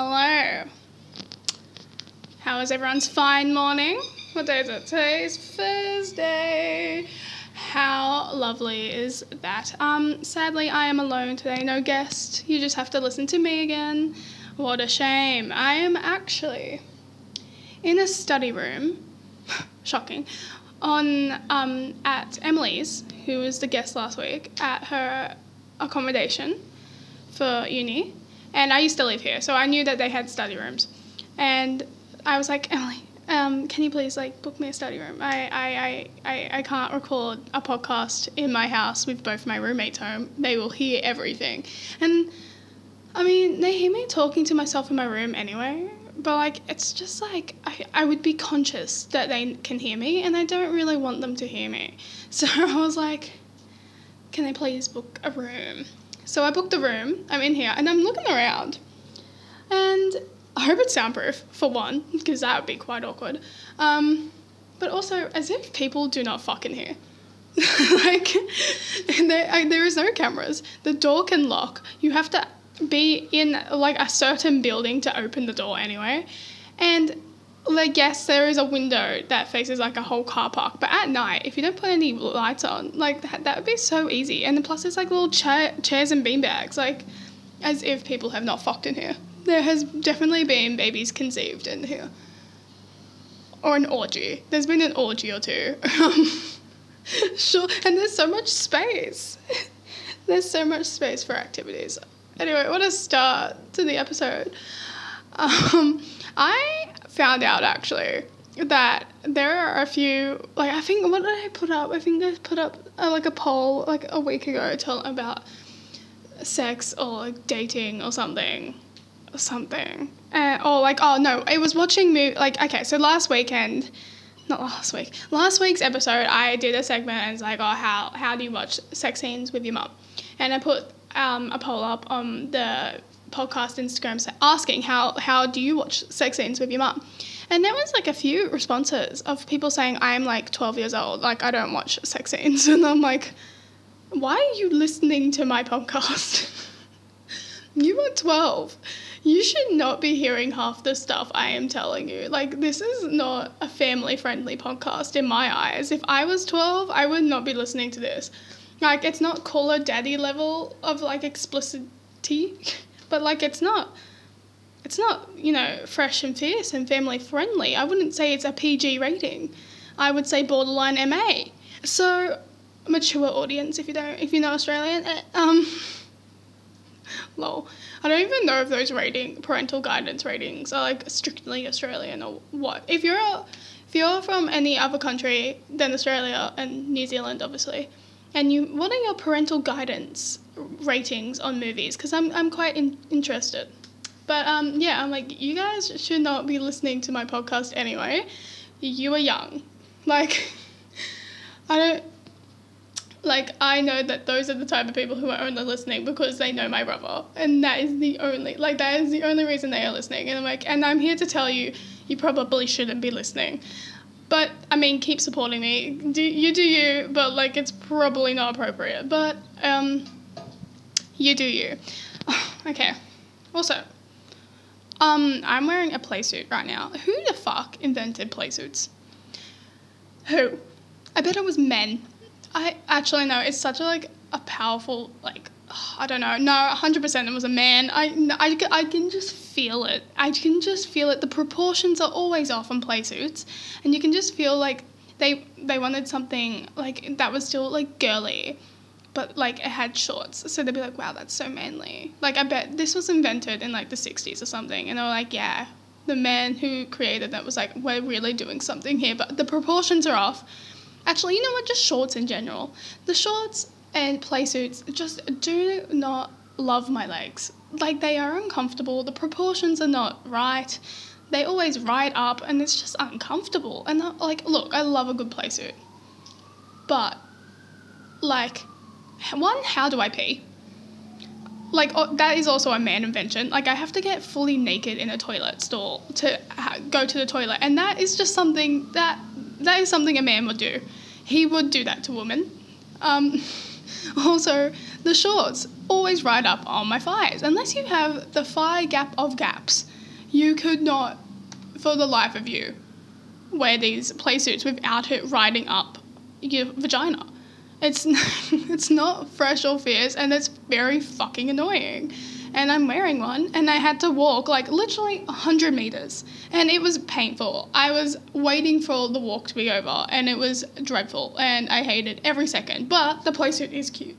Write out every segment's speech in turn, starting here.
hello. How is everyone's fine morning? What day is it? Today's Thursday. How lovely is that? Um, sadly, I am alone today, no guest. You just have to listen to me again. What a shame. I am actually in a study room, shocking, on um, at Emily's, who was the guest last week, at her accommodation for uni. And I used to live here, so I knew that they had study rooms. And I was like, Emily, um, can you please like book me a study room? I, I, I, I, can't record a podcast in my house with both my roommates home. They will hear everything. And I mean, they hear me talking to myself in my room anyway, but like it's just like I, I would be conscious that they can hear me and I don't really want them to hear me. So I was like, can they please book a room? So I booked a room. I'm in here and I'm looking around. And I hope it's soundproof, for one, because that would be quite awkward. Um, but also, as if people do not fucking hear. like, there, I, there is no cameras. The door can lock. You have to be in like a certain building to open the door anyway. And like yes, there is a window that faces like a whole car park, but at night, if you don't put any lights on, like that, that would be so easy. And then plus, there's like little cha- chairs and beanbags, like as if people have not fucked in here. There has definitely been babies conceived in here, or an orgy. There's been an orgy or two. sure, and there's so much space. there's so much space for activities. Anyway, what a start to the episode. Um, I found out actually that there are a few like I think what did I put up? I think I put up uh, like a poll like a week ago tell about sex or like dating or something or something. Uh, or like oh no, it was watching movie like okay, so last weekend not last week. Last week's episode I did a segment and it's like oh how how do you watch sex scenes with your mum? And I put um, a poll up on the podcast Instagram so asking how how do you watch sex scenes with your mum? And there was like a few responses of people saying I'm like 12 years old, like I don't watch sex scenes, and I'm like, why are you listening to my podcast? you are 12. You should not be hearing half the stuff I am telling you. Like, this is not a family friendly podcast in my eyes. If I was 12, I would not be listening to this. Like, it's not Call Her Daddy level of like explicitity but like it's not it's not you know fresh and fierce and family friendly. I wouldn't say it's a pg rating. I would say borderline ma so mature audience if you don't if you're not australian eh, um lol. I don't even know if those rating parental guidance ratings are like strictly australian or what. If you're a, if you're from any other country than australia and new zealand obviously and you what are your parental guidance ratings on movies because I'm, I'm quite in, interested. But um, yeah, I'm like, you guys should not be listening to my podcast anyway. You are young. Like, I don't. Like, I know that those are the type of people who are only listening because they know my brother. And that is the only, like, that is the only reason they are listening. And I'm like, and I'm here to tell you, you probably shouldn't be listening. But, I mean, keep supporting me. Do, you do you, but, like, it's probably not appropriate. But, um, you do you. okay. Also, um, I'm wearing a playsuit right now. Who the fuck invented playsuits? Who? I bet it was men. I actually know it's such a like a powerful like I don't know. No, 100% it was a man. I, I, I can just feel it. I can just feel it. The proportions are always off on playsuits, and you can just feel like they they wanted something like that was still like girly but like it had shorts. So they'd be like, wow, that's so manly. Like, I bet this was invented in like the 60s or something. And they were like, yeah, the man who created that was like, we're really doing something here, but the proportions are off. Actually, you know what? Just shorts in general. The shorts and play suits just do not love my legs. Like, they are uncomfortable. The proportions are not right. They always ride up, and it's just uncomfortable. And like, look, I love a good play suit, but like one, how do I pee? Like, oh, that is also a man invention. Like, I have to get fully naked in a toilet stall to ha- go to the toilet. And that is just something that, that is something a man would do. He would do that to women. Um, also, the shorts always ride up on my thighs. Unless you have the thigh gap of gaps, You could not, for the life of you, wear these play suits without it riding up your vagina. It's it's not fresh or fierce, and it's very fucking annoying. And I'm wearing one, and I had to walk like literally 100 meters, and it was painful. I was waiting for the walk to be over, and it was dreadful, and I hated every second. But the playsuit is cute,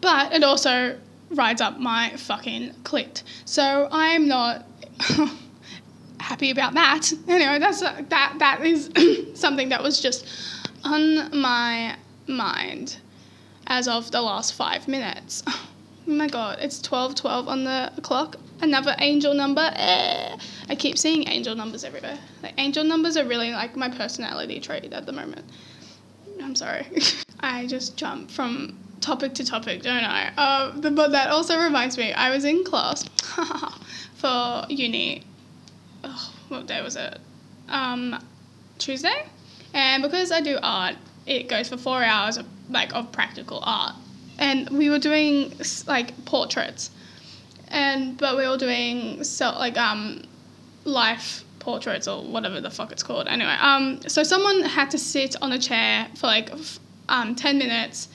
but it also rides up my fucking clit. So I'm not happy about that. Anyway, that's that that is something that was just on my mind as of the last five minutes. Oh my god, it's 12:12 on the clock. Another angel number. Eh. I keep seeing angel numbers everywhere. Like angel numbers are really like my personality trait at the moment. I'm sorry. I just jump from topic to topic, don't I? Uh, the, but that also reminds me, I was in class for uni. Oh, what day was it? Um, Tuesday. And because I do art, it goes for four hours of like of practical art, and we were doing like portraits, and but we were doing so like um, life portraits or whatever the fuck it's called. Anyway, um, so someone had to sit on a chair for like um, ten minutes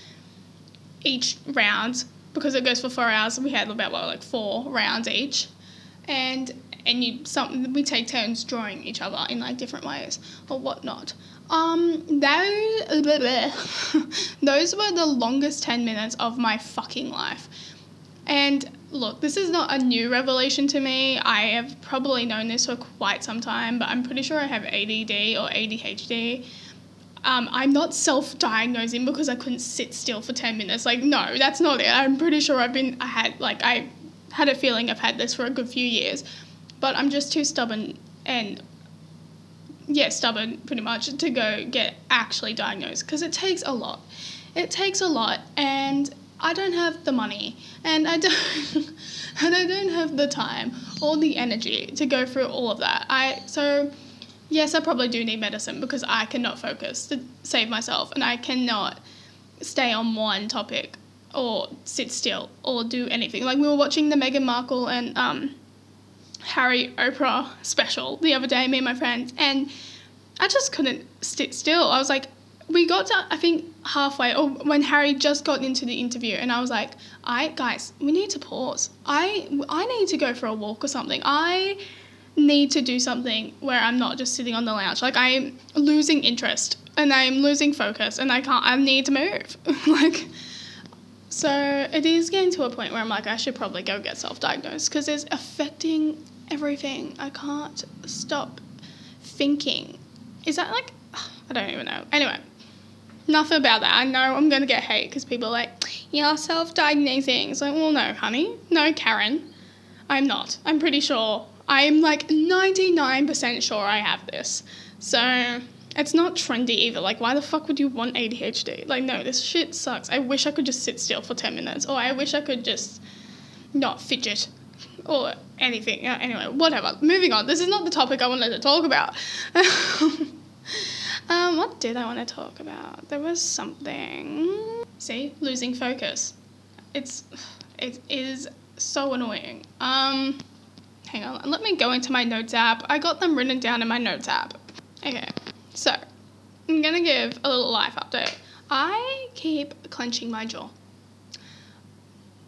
each round because it goes for four hours. We had about like four rounds each, and and you some we take turns drawing each other in like different ways or whatnot. Um, those those were the longest ten minutes of my fucking life, and look, this is not a new revelation to me. I have probably known this for quite some time, but I'm pretty sure I have ADD or ADHD. Um, I'm not self diagnosing because I couldn't sit still for 10 minutes. Like, no, that's not it. I'm pretty sure I've been, I had, like, I had a feeling I've had this for a good few years, but I'm just too stubborn and yeah, stubborn pretty much to go get actually diagnosed because it takes a lot. It takes a lot, and I don't have the money, and I don't, and I don't have the time or the energy to go through all of that. I so. Yes, I probably do need medicine because I cannot focus to save myself and I cannot stay on one topic or sit still or do anything. Like we were watching the Meghan Markle and um, Harry Oprah special the other day, me and my friends, and I just couldn't sit still. I was like, we got to I think halfway, or when Harry just got into the interview, and I was like, I guys, we need to pause. I I need to go for a walk or something. I need to do something where I'm not just sitting on the lounge. Like I'm losing interest and I'm losing focus, and I can't. I need to move. like. So it is getting to a point where I'm like, I should probably go get self diagnosed because it's affecting everything. I can't stop thinking. Is that like, I don't even know. Anyway, nothing about that. I know I'm going to get hate because people are like, you're self diagnosing. It's like, well, no, honey. No, Karen. I'm not. I'm pretty sure. I'm like 99% sure I have this. So it's not trendy either. Like, why the fuck would you want ADHD? Like, no, this shit sucks. I wish I could just sit still for 10 minutes. Or I wish I could just not fidget or anything. Anyway, whatever. Moving on. This is not the topic I wanted to talk about. um, what did I want to talk about? There was something. See, losing focus. It's it is so annoying. Um, hang on. Let me go into my notes app. I got them written down in my notes app. Okay, so I'm gonna give a little life update. I keep clenching my jaw.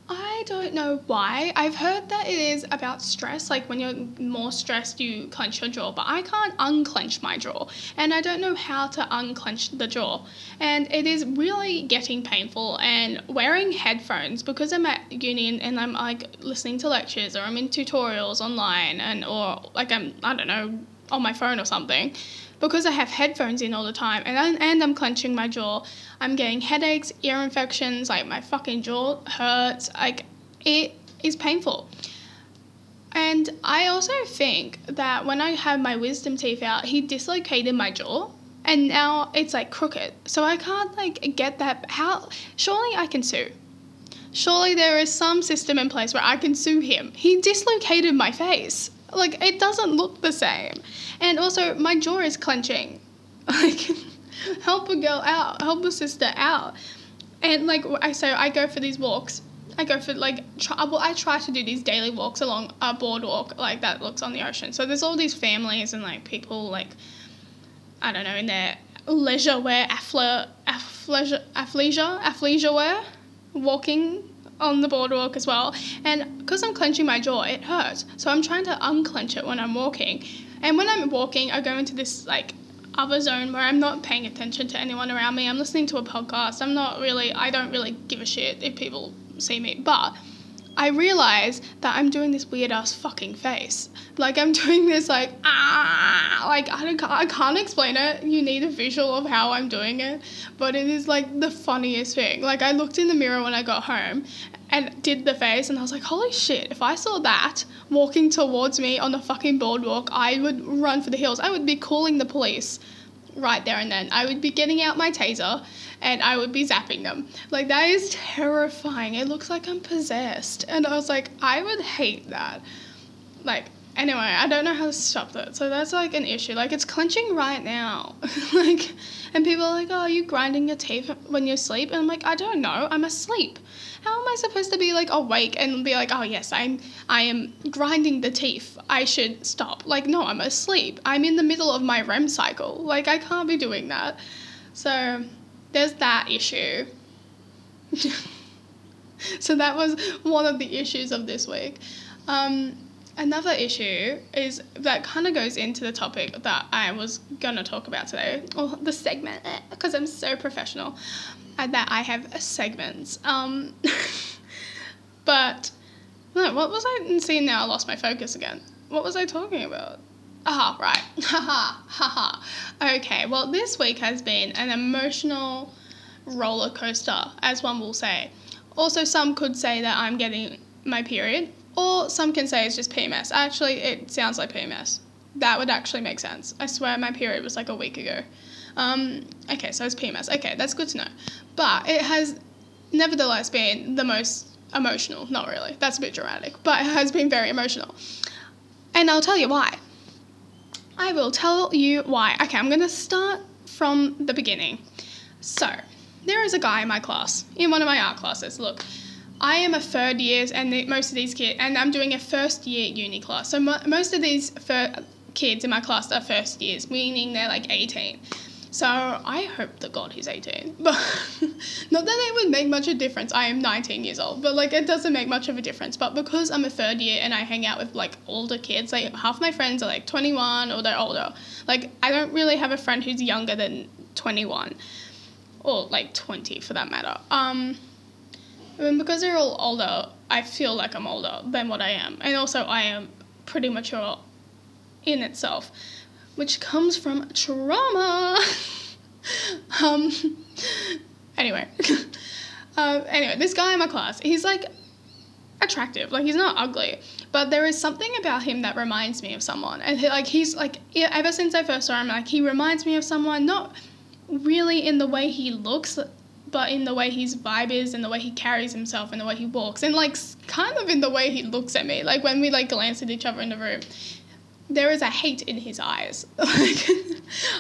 I don't know why. I've heard that it is about stress. Like when you're more stressed, you clench your jaw, but I can't unclench my jaw. And I don't know how to unclench the jaw. And it is really getting painful. And wearing headphones because I'm at uni and I'm like listening to lectures or I'm in tutorials online and or like I'm, I don't know, on my phone or something because I have headphones in all the time and, I, and I'm clenching my jaw, I'm getting headaches, ear infections, like my fucking jaw hurts. Like it is painful. And I also think that when I had my wisdom teeth out, he dislocated my jaw and now it's like crooked. So I can't like get that how surely I can sue. Surely there is some system in place where I can sue him. He dislocated my face. Like it doesn't look the same. And also my jaw is clenching. Like help a girl out, help a sister out. And like I so I go for these walks I go for like try, uh, well, I try to do these daily walks along a boardwalk like that looks on the ocean. So there's all these families and like people like I don't know in their leisure wear, affle, athleisure, athleisure, athleisure wear, walking on the boardwalk as well. And because I'm clenching my jaw, it hurts. So I'm trying to unclench it when I'm walking. And when I'm walking, I go into this like other zone where I'm not paying attention to anyone around me. I'm listening to a podcast. I'm not really, I don't really give a shit if people see me. But I realize that I'm doing this weird ass fucking face. Like I'm doing this like ah like I don't I can't explain it. You need a visual of how I'm doing it, but it is like the funniest thing. Like I looked in the mirror when I got home and did the face and I was like, "Holy shit, if I saw that walking towards me on the fucking boardwalk, I would run for the hills. I would be calling the police." Right there and then. I would be getting out my taser and I would be zapping them. Like, that is terrifying. It looks like I'm possessed. And I was like, I would hate that. Like, anyway, I don't know how to stop that. So that's like an issue. Like, it's clenching right now. like, and people are like, oh, are you grinding your teeth when you sleep? And I'm like, I don't know. I'm asleep how am I supposed to be like awake and be like, oh yes, I'm I am grinding the teeth. I should stop. Like no, I'm asleep. I'm in the middle of my REM cycle. Like I can't be doing that. So there's that issue. so that was one of the issues of this week. Um, another issue is that kind of goes into the topic that I was gonna talk about today, or the segment, because I'm so professional that I have segments. Um, but no, what was I seeing now? I lost my focus again. What was I talking about? Ah, right. Haha, haha. Okay, well, this week has been an emotional roller coaster, as one will say. Also, some could say that I'm getting my period, or some can say it's just PMS. Actually, it sounds like PMS. That would actually make sense. I swear my period was like a week ago. Um, okay, so it's PMS. Okay, that's good to know. But it has nevertheless been the most emotional. Not really. That's a bit dramatic. But it has been very emotional. And I'll tell you why. I will tell you why. Okay, I'm going to start from the beginning. So, there is a guy in my class, in one of my art classes. Look, I am a third years, and the, most of these kids, and I'm doing a first year uni class. So, mo- most of these fir- kids in my class are first years, meaning they're like 18. So I hope that God he's 18. But not that it would make much of a difference. I am 19 years old, but like it doesn't make much of a difference. But because I'm a third year and I hang out with like older kids, like half my friends are like 21 or they're older. Like I don't really have a friend who's younger than 21 or like 20 for that matter. Um and because they're all older, I feel like I'm older than what I am. And also I am pretty mature in itself which comes from trauma. um, anyway, uh, anyway, this guy in my class, he's like attractive, like he's not ugly, but there is something about him that reminds me of someone, and he, like he's like ever since I first saw him, like he reminds me of someone, not really in the way he looks. But in the way his vibe is, and the way he carries himself, and the way he walks, and like kind of in the way he looks at me, like when we like glance at each other in the room, there is a hate in his eyes. Like,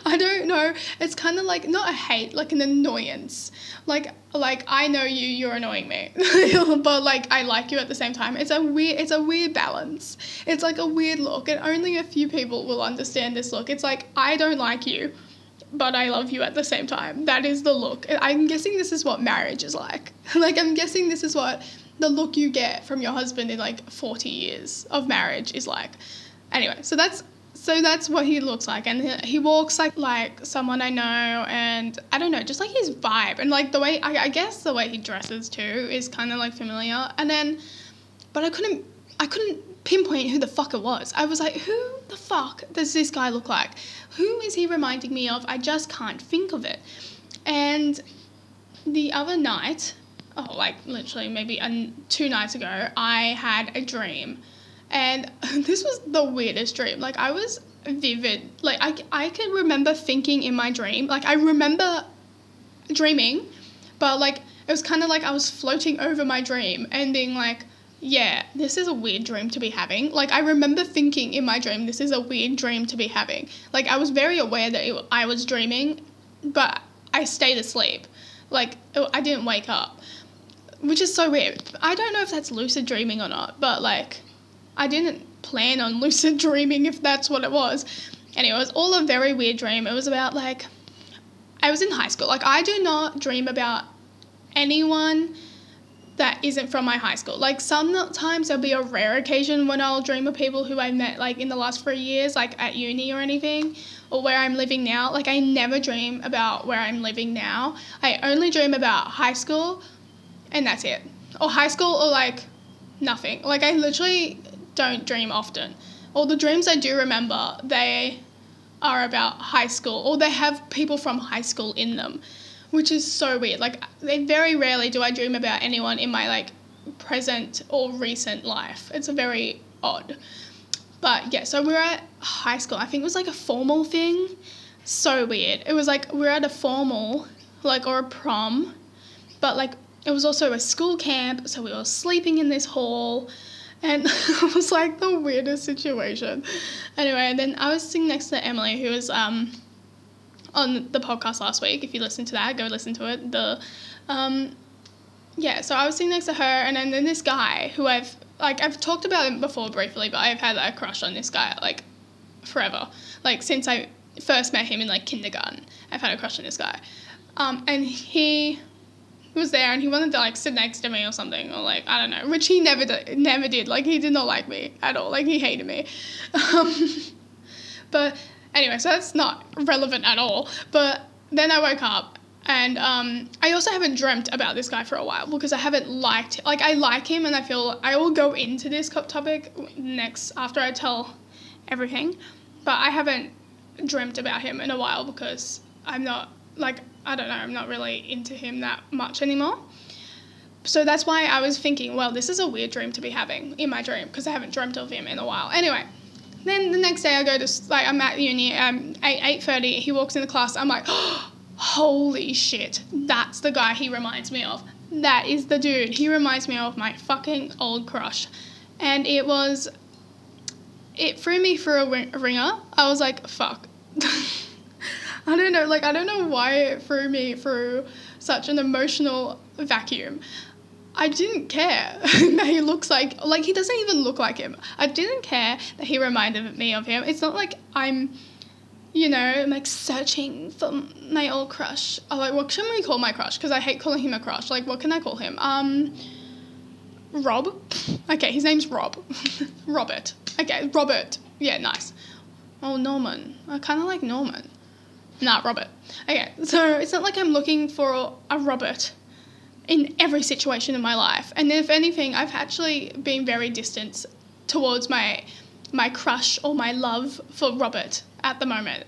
I don't know. It's kind of like not a hate, like an annoyance. Like, like I know you, you're annoying me, but like I like you at the same time. It's a weird, it's a weird balance. It's like a weird look, and only a few people will understand this look. It's like I don't like you, but I love you at the same time. That is the look. I'm guessing this is what marriage is like. like I'm guessing this is what the look you get from your husband in like 40 years of marriage is like. Anyway, so that's so that's what he looks like, and he, walks like like someone I know, and I don't know, just like his vibe, and like the way I, I guess the way he dresses too is kind of like familiar. And then, but I couldn't I couldn't pinpoint who the fuck it was. I was like, who the fuck does this guy look like? Who is he reminding me of? I just can't think of it. And the other night, oh, like literally maybe a, two nights ago, I had a dream and this was the weirdest dream. Like, I was vivid. Like, I, I can remember thinking in my dream, like, I remember dreaming, but like, it was kind of like I was floating over my dream and being like, yeah, this is a weird dream to be having. Like, I remember thinking in my dream, this is a weird dream to be having. Like, I was very aware that it, I was dreaming, but I stayed asleep. Like, it, I didn't wake up. which is so weird. I don't know if that's lucid dreaming or not, but like, I didn't plan on lucid dreaming if that's what it was. Anyway, it was all a very weird dream. It was about like, I was in high school. Like, I do not dream about anyone that isn't from my high school. Like sometimes there'll be a rare occasion when I'll dream of people who I met like in the last three years, like at uni or anything, or where I'm living now. Like I never dream about where I'm living now. I only dream about high school, and that's it. Or high school, or like nothing. Like I literally don't dream often. All the dreams I do remember, they are about high school, or they have people from high school in them which is so weird. Like, very rarely do I dream about anyone in my like present or recent life. It's a very odd. But yeah, so we were at high school. I think it was like a formal thing. So weird. It was like we were at a formal, like or a prom, but like it was also a school camp. So we were sleeping in this hall, and it was like the weirdest situation. Anyway, then I was sitting next to Emily, who was um on the podcast last week. If you listened to that, go listen to it. The, um, yeah. So I was sitting next to her, and then, then this guy who I've like I've talked about him before briefly, but I've had a crush on this guy like forever. Like since I first met him in like kindergarten, I've had a crush on this guy. Um, and he was there and he wanted to like sit next to me or something or like I don't know, which he never did, never did. Like he did not like me at all. Like he hated me. Um, but Anyway, so that's not relevant at all. But then I woke up and um, I also haven't dreamt about this guy for a while because I haven't liked like I like him and I feel I will go into this topic next after I tell everything, but I haven't dreamt about him in a while because I'm not like I don't know I'm not really into him that much anymore. So that's why I was thinking, well, this is a weird dream to be having in my dream because I haven't dreamt of him in a while. Anyway, then the next day I go to like I'm at the uni um eight eight thirty. He walks in the class. I'm like, oh, holy shit, that's the guy he reminds me of. That is the dude. He reminds me of my fucking old crush, and it was. It threw me for a, a ringer. I was like, fuck. I don't know, like I don't know why it threw me through such an emotional vacuum. I didn't care that he looks like like he doesn't even look like him. I didn't care that he reminded me of him. It's not like I'm you know, like searching for my old crush. Or like what can we call my crush? Because I hate calling him a crush. Like what can I call him? Um Rob. Okay, his name's Rob. Robert. Okay, Robert. Yeah, nice. Oh, Norman. I kind of like Norman. Nah, Robert. Okay, so it's not like I'm looking for a Robert in every situation in my life. And if anything, I've actually been very distant towards my my crush or my love for Robert at the moment,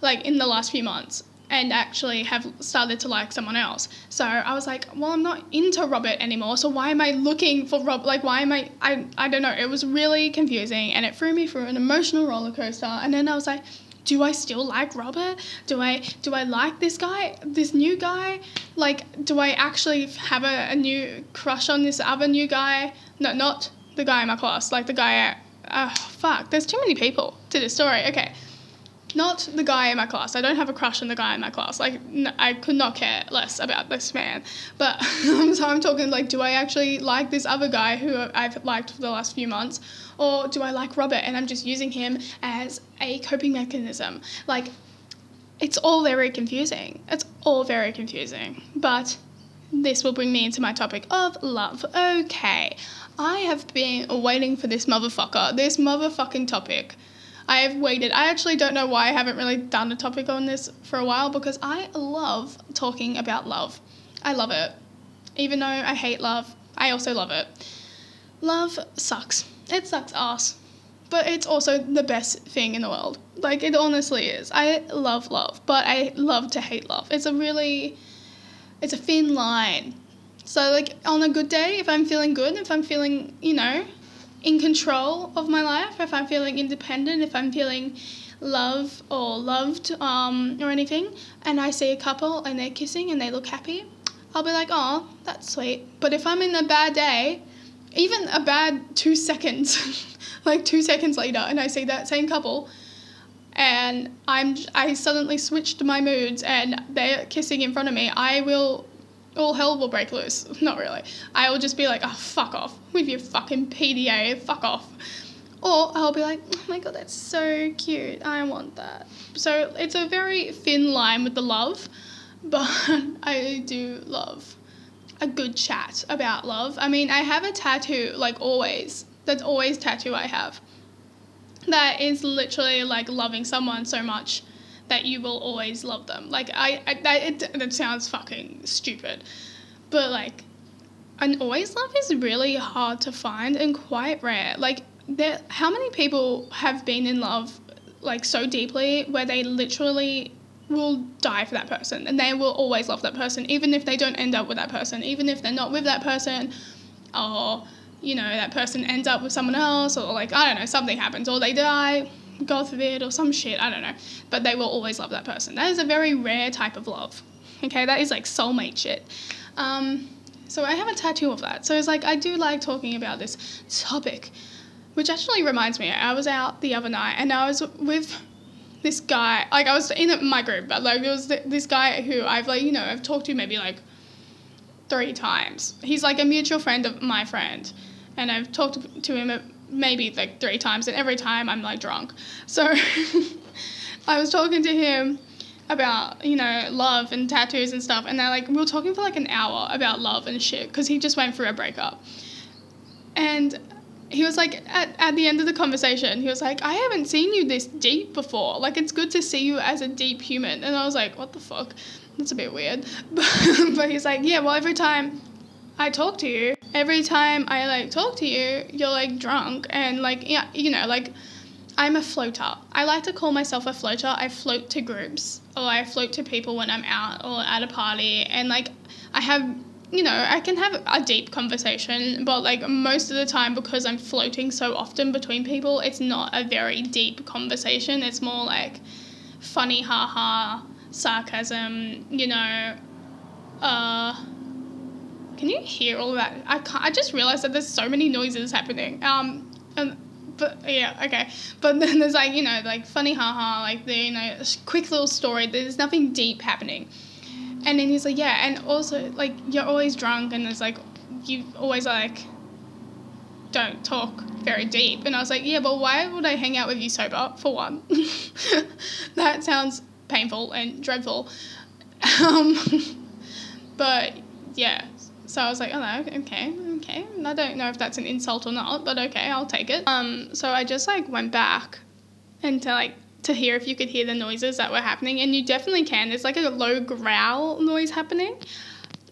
like in the last few months, and actually have started to like someone else. So I was like, well, I'm not into Robert anymore. So why am I looking for Rob? Like, why am I? I I don't know. It was really confusing, and it threw me through an emotional roller coaster. And then I was like, do I still like Robert? Do I do I like this guy, this new guy? Like, do I actually have a, a new crush on this other new guy? No, not the guy in my class. Like the guy. At, uh, fuck. There's too many people to this story. Okay, not the guy in my class. I don't have a crush on the guy in my class. Like, no, I could not care less about this man. But so I'm talking like, do I actually like this other guy who I've liked for the last few months, or do I like Robert and I'm just using him as a coping mechanism? Like, it's all very confusing. It's all very confusing. But this will bring me into my topic of love. Okay, I have been waiting for this motherfucker, this motherfucking topic I have waited. I actually don't know why I haven't really done a topic on this for a while because I love talking about love. I love it. Even though I hate love, I also love it. Love sucks. It sucks ass. But it's also the best thing in the world. Like, it honestly is. I love love, but I love to hate love. It's a really, it's a thin line. So, like, on a good day, if I'm feeling good, if I'm feeling, you know, in control of my life, if I'm feeling independent, if I'm feeling love or loved um, or anything, and I see a couple and they're kissing and they look happy, I'll be like, oh, that's sweet. But if I'm in a bad day, even a bad two seconds, like two seconds later, and I see that same couple, and I'm I suddenly switched my moods and they're kissing in front of me, I will all hell will break loose. Not really. I will just be like, oh, fuck off with your fucking PDA, fuck off. Or I'll be like, oh my god, that's so cute. I want that. So it's a very thin line with the love, but I do love a good chat about love. I mean, I have a tattoo, like always. That's always tattoo I have. That is literally like loving someone so much that you will always love them. Like I, I that it that sounds fucking stupid, but like, an always love is really hard to find and quite rare. Like there, how many people have been in love like so deeply where they literally will die for that person and they will always love that person even if they don't end up with that person even if they're not with that person or you know that person ends up with someone else or like i don't know something happens or they die god forbid or some shit i don't know. But they will always love that person. That is a very rare type of love okay? That is like soulmate shit. Um, so i have a tattoo of that. So it's like i do like talking about this topic which actually reminds me i was out the other night and i was with this guy, like I was in my group, but like there was this guy who I've like you know I've talked to maybe like three times. He's like a mutual friend of my friend, and I've talked to him maybe like three times, and every time I'm like drunk. So I was talking to him about you know love and tattoos and stuff, and then like we were talking for like an hour about love and shit because he just went through a breakup, and he was like at, at the end of the conversation he was like i haven't seen you this deep before. Like it's good to see you as a deep human. And i was like what the fuck? That's a bit weird. But, but he's like yeah well every time i talk to you every time i like talk to you you're like drunk and like yeah you know like i'm a floater i like to call myself a floater i float to groups or i float to people when i'm out or at a party and like i have you know, I can have a deep conversation, but like most of the time, because I'm floating so often between people, it's not a very deep conversation. It's more like funny, haha, sarcasm, you know. Uh, can you hear all that? I can't, I just realized that there's so many noises happening. Um, and, but yeah, okay. But then there's like, you know, like funny, haha, like the, you know, quick little story. There's nothing deep happening. And then he's like, yeah, and also like you're always drunk, and it's like you always like don't talk very deep. And I was like, yeah, but why would I hang out with you sober for one? that sounds painful and dreadful. Um, but yeah, so I was like, oh, okay, okay. I don't know if that's an insult or not, but okay, I'll take it. Um, so I just like went back and to like to hear if you could hear the noises that were happening, and you definitely can. There's like a low growl noise happening.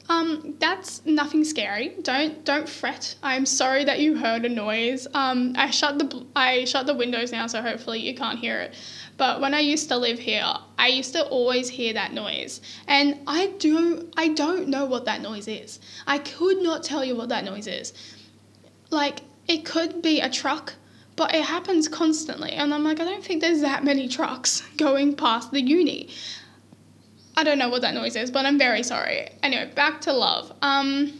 Um, that's nothing scary. Don't don't fret. I'm sorry that you heard a noise. Um, I shut the I shut the windows now, so hopefully you can't hear it. But when I used to live here, I used to always hear that noise, and I do I don't know what that noise is. I could not tell you what that noise is. Like it could be a truck but it happens constantly. And I'm like, I don't think there's that many trucks going past the uni. I don't know what that noise is, but I'm very sorry. Anyway, back to love. Um,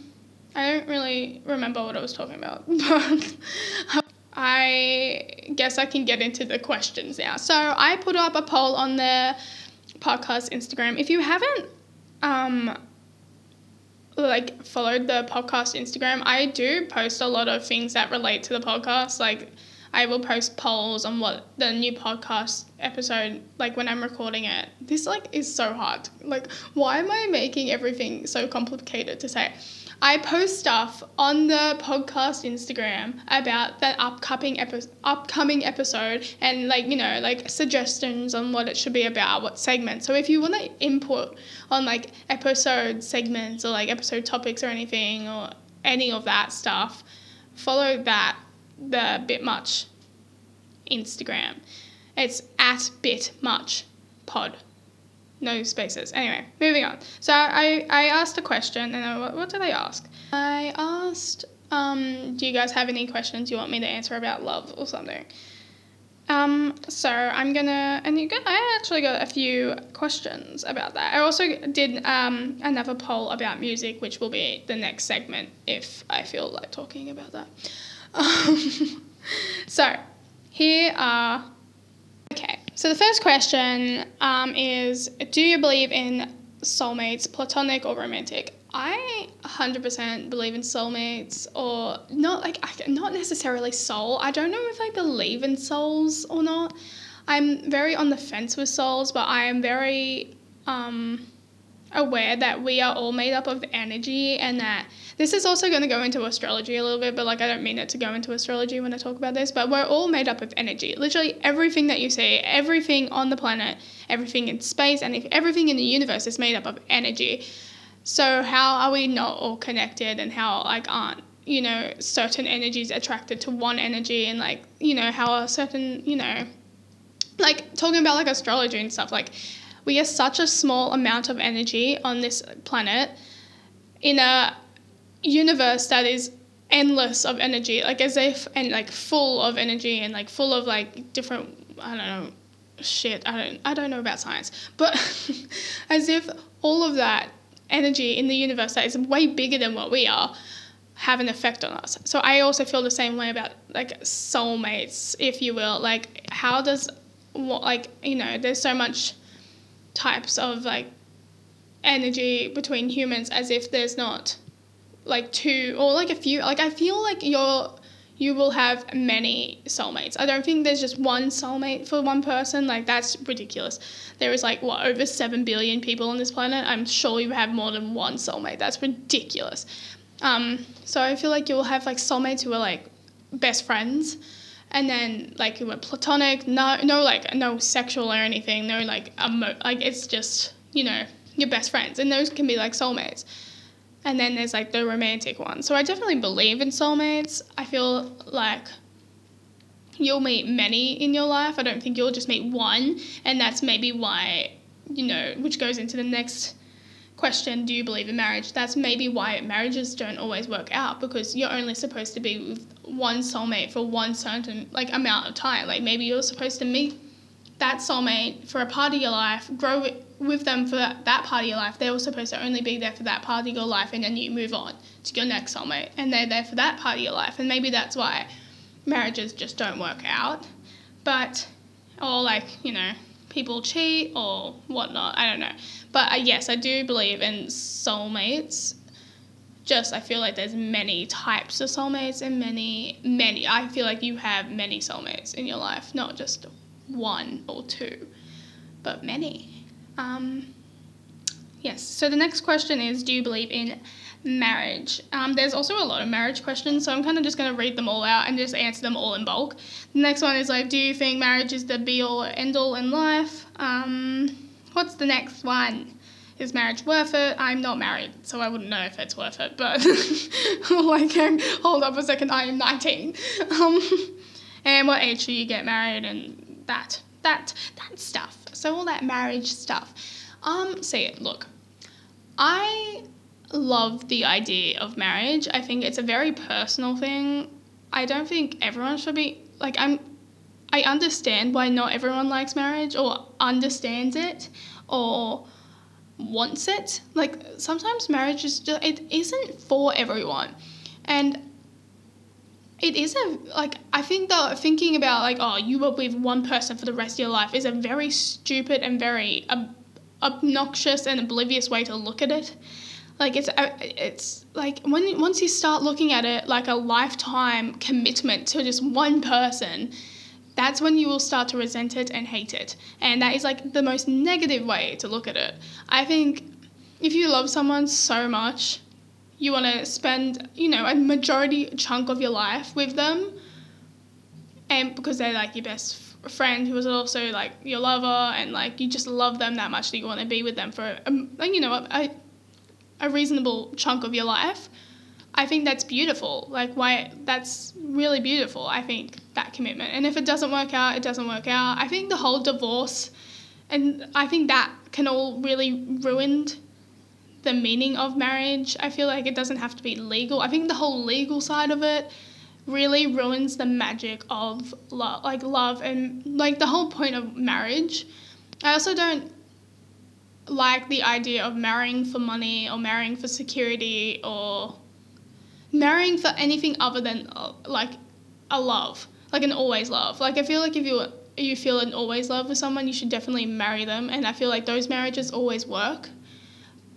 I don't really remember what I was talking about, but I guess I can get into the questions now. So I put up a poll on the podcast Instagram. If you haven't um, like followed the podcast Instagram, I do post a lot of things that relate to the podcast, like I will post polls on what the new podcast episode like when I'm recording it. This like is so hard. Like why am I making everything so complicated to say? I post stuff on the podcast Instagram about that upcoming epi- upcoming episode and like you know like suggestions on what it should be about, what segment. So if you want to input on like episode segments or like episode topics or anything or any of that stuff, follow that the Bit Much Instagram. It's at Bit Much Pod. No spaces. Anyway, moving on. So I, I asked a question, and I, what, what did I ask? I asked, um, do you guys have any questions you want me to answer about love or something? Um, so I'm gonna, and you got, I actually got a few questions about that. I also did um, another poll about music, which will be the next segment if I feel like talking about that. Um, so, here are. So the first question um, is Do you believe in soulmates, platonic or romantic? I 100% believe in soulmates or not like not necessarily soul. I don't know if I believe in souls or not. I'm very on the fence with souls, but I am very um, aware that we are all made up of energy and that this is also going to go into astrology a little bit, but like I don't mean it to go into astrology when I talk about this, but we're all made up of energy. Literally everything that you see, everything on the planet, everything in space, and if everything in the universe is made up of energy. So how are we not all connected and how like aren't you know certain energies attracted to one energy and like you know how are certain you know like talking about like astrology and stuff like we are such a small amount of energy on this planet in a universe that is endless of energy like as if and like full of energy and like full of like different i don't know shit. I don't i don't know about science. But as if all of that energy in the universe that is way bigger than what we are have an effect on us. So i also feel the same way about like soulmates if you will. Like how does what like you know there's so much types of like energy between humans as if there's not like two or like a few like i feel like you're you will have many soulmates. I don't think there's just one soulmate for one person. Like that's ridiculous. There is like what over 7 billion people on this planet? I'm sure you have more than one soulmate. That's ridiculous. Um, so i feel like you'll have like soulmates who are like best friends and then like who are platonic no no like no sexual or anything no like emo- like it's just you know your best friends and those can be like soulmates and then there's like the romantic one. So I definitely believe in soulmates. I feel like you'll meet many in your life. I don't think you'll just meet one, and that's maybe why, you know, which goes into the next question do you believe in marriage? That's maybe why marriages don't always work out because you're only supposed to be with one soulmate for one certain like amount of time. Like maybe you're supposed to meet that soulmate for a part of your life, grow with them for that, part of your life. They were supposed to only be there for that part of your life, and then you move on to your next soulmate, and they're there for that part of your life. And maybe that's why marriages just don't work out. But, or like, you know, people cheat or whatnot. I don't know. But uh, yes, I do believe in soulmates. Just, I feel like there's many types of soulmates and many, many. I feel like you have many soulmates in your life, not just one or two, but many. Um, yes, so the next question is Do you believe in marriage? Um, there's also a lot of marriage questions, so I'm kind of just going to read them all out and just answer them all in bulk. The next one is like Do you think marriage is the be all end all in life? Um, what's the next one? Is marriage worth it? I'm not married, so I wouldn't know if it's worth it, but like, hold up a second, I am 19. Um, and what age do you get married and that that that stuff. So all that marriage stuff. Um, see. Look, I love the idea of marriage. I think it's a very personal thing. I don't think everyone should be like I'm. I understand why not everyone likes marriage or understands it or wants it. Like sometimes marriage is just it isn't for everyone. And it is a like I think that thinking about like oh you will with one person for the rest of your life is a very stupid and very ob- obnoxious and oblivious way to look at it. Like it's uh, it's like when once you start looking at it like a lifetime commitment to just one person, that's when you will start to resent it and hate it. And that is like the most negative way to look at it. I think if you love someone so much you want to spend, you know, a majority chunk of your life with them, and because they're like your best friend who is also like your lover, and like you just love them that much that you want to be with them for, a, you know, a, a reasonable chunk of your life. I think that's beautiful. Like why that's really beautiful. I think that commitment. And if it doesn't work out, it doesn't work out. I think the whole divorce and I think that can all really ruined the meaning of marriage. I feel like it doesn't have to be legal. I think the whole legal side of it really ruins the magic of love, like love and like the whole point of marriage. I also don't like the idea of marrying for money or marrying for security or marrying for anything other than uh, like a love, like an always love. Like I feel like if you you feel an always love with someone, you should definitely marry them, and I feel like those marriages always work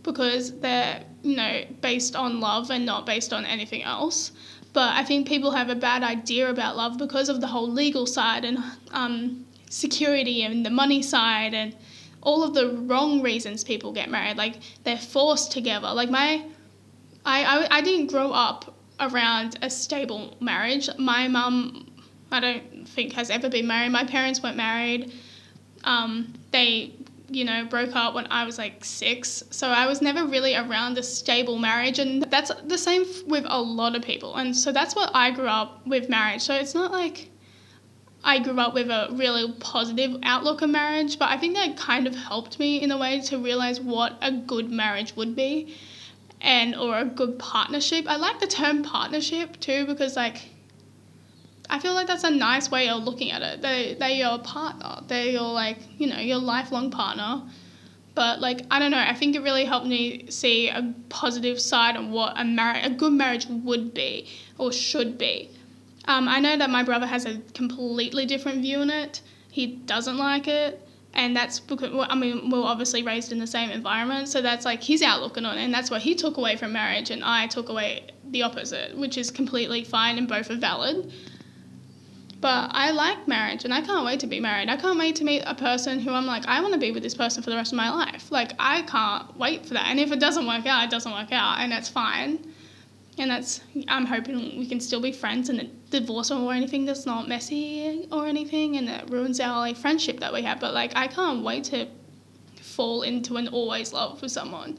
because they're, you know, based on love and not based on anything else. But I think people have a bad idea about love because of the whole legal side and um, security and the money side and all of the wrong reasons people get married. Like they're forced together. Like my, I, I, I didn't grow up around a stable marriage. My mum, I don't think has ever been married. My parents weren't married. Um, they, you know, broke up when I was like six. So I was never really around a stable marriage. And that's the same with a lot of people. And so that's what I grew up with marriage. So it's not like I grew up with a really positive outlook on marriage, but I think that kind of helped me in a way to realize what a good marriage would be and or a good partnership. I like the term partnership too because like I feel like that's a nice way of looking at it. They they're your partner. They're your like, you know, your lifelong partner. But like I don't know, I think it really helped me see a positive side on what a marriage a good marriage would be or should be. Um, I know that my brother has a completely different view on it. He doesn't like it, and that's because I mean we're obviously raised in the same environment, so that's like his outlook on it, and that's what he took away from marriage, and I took away the opposite, which is completely fine, and both are valid. But I like marriage, and I can't wait to be married. I can't wait to meet a person who I'm like, I want to be with this person for the rest of my life. Like I can't wait for that, and if it doesn't work out, it doesn't work out, and that's fine and that's I'm hoping we can still be friends and divorce or anything that's not messy or anything and that ruins our like friendship that we have. But like I can't wait to fall into an always love with someone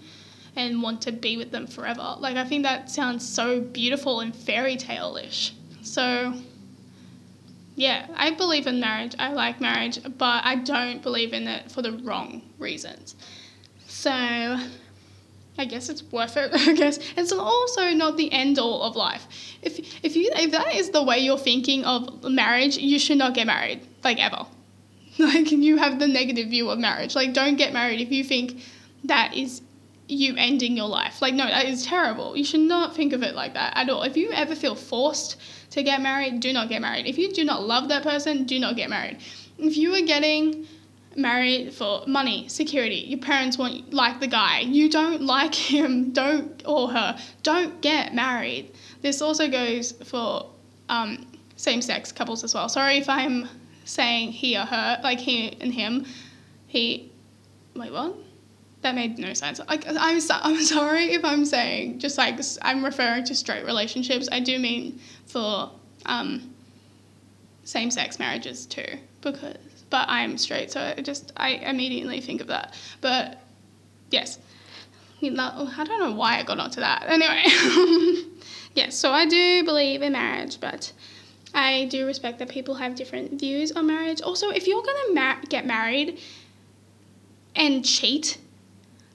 and want to be with them forever. Like I think that sounds so beautiful and fairy tale ish. So yeah, I believe in marriage. I like marriage, but I don't believe in it for the wrong reasons. So I guess it's worth it. I guess it's also not the end all of life. If if you if that is the way you're thinking of marriage, you should not get married like ever. Like you have the negative view of marriage. Like don't get married if you think that is you ending your life. Like no, that is terrible. You should not think of it like that at all. If you ever feel forced to get married, do not get married. If you do not love that person, do not get married. If you are getting married for money, security. Your parents want like the guy. You don't like him, don't or her. Don't get married. This also goes for um, same-sex couples as well. Sorry if I'm saying he or her, like he and him. He, wait, what? That made no sense. Like I'm, so, I'm sorry if I'm saying just like I'm referring to straight relationships. I do mean for um, same-sex marriages too, because but I'm straight, so I just I immediately think of that. But yes, I don't know why I got onto that. Anyway, yes, so I do believe in marriage, but I do respect that people have different views on marriage. Also, if you're gonna get married and cheat,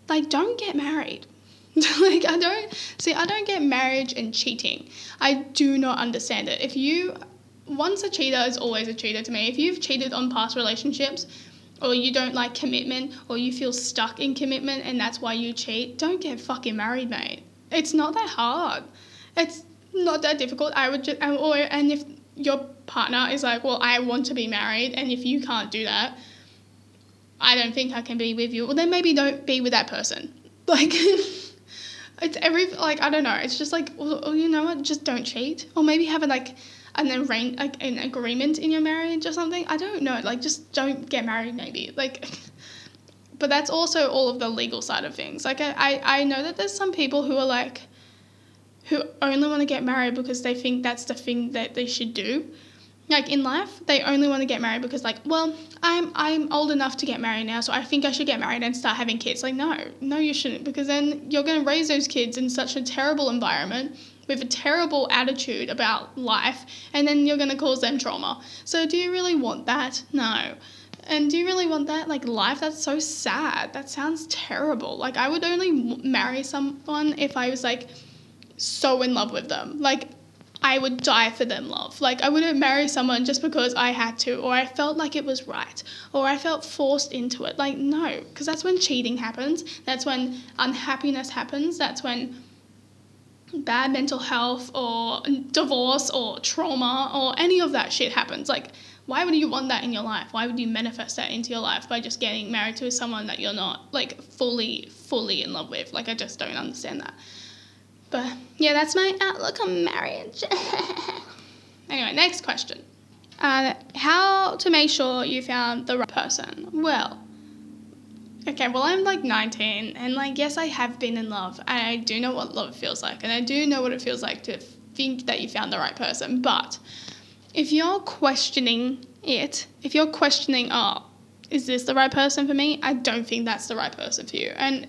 like don't get married. like I don't see I don't get marriage and cheating. I do not understand it. If you once a cheater is always a cheater to me. If you've cheated on past relationships, or you don't like commitment, or you feel stuck in commitment and that's why you cheat, don't get fucking married, mate. It's not that hard. It's not that difficult. I would just, or, and if your partner is like, well, I want to be married, and if you can't do that, I don't think I can be with you. Well, then maybe don't be with that person. Like, it's every, like, I don't know. It's just like, well, oh, you know what? Just don't cheat. Or maybe have a, like, and then like an agreement in your marriage or something. I don't know. Like just don't get married maybe. Like but that's also all of the legal side of things. Like I, I, I know that there's some people who are like who only want to get married because they think that's the thing that they should do. Like in life, they only want to get married because like, well, I'm I'm old enough to get married now, so I think I should get married and start having kids. Like no, no you shouldn't because then you're going to raise those kids in such a terrible environment with a terrible attitude about life, and then you're going to cause them trauma. So, do you really want that? No. And do you really want that? Like, life? That's so sad. That sounds terrible. Like, I would only marry someone if I was like so in love with them. Like, I would die for them love. Like I wouldn't marry someone just because I had to or I felt like it was right or I felt forced into it. Like no, because that's when cheating happens. That's when unhappiness happens. That's when bad mental health or divorce or trauma or any of that shit happens. Like, why would you want that in your life? Why would you manifest that into your life by just getting married to someone that you're not like fully, fully in love with? Like, I just don't understand that. But yeah, that's my outlook on marriage. anyway, next question. Uh, how to make sure you found the right person? Well, okay, well, I'm like 19, and like, yes, I have been in love, and I do know what love feels like, and I do know what it feels like to think that you found the right person. But if you're questioning it, if you're questioning, oh, is this the right person for me? I don't think that's the right person for you. And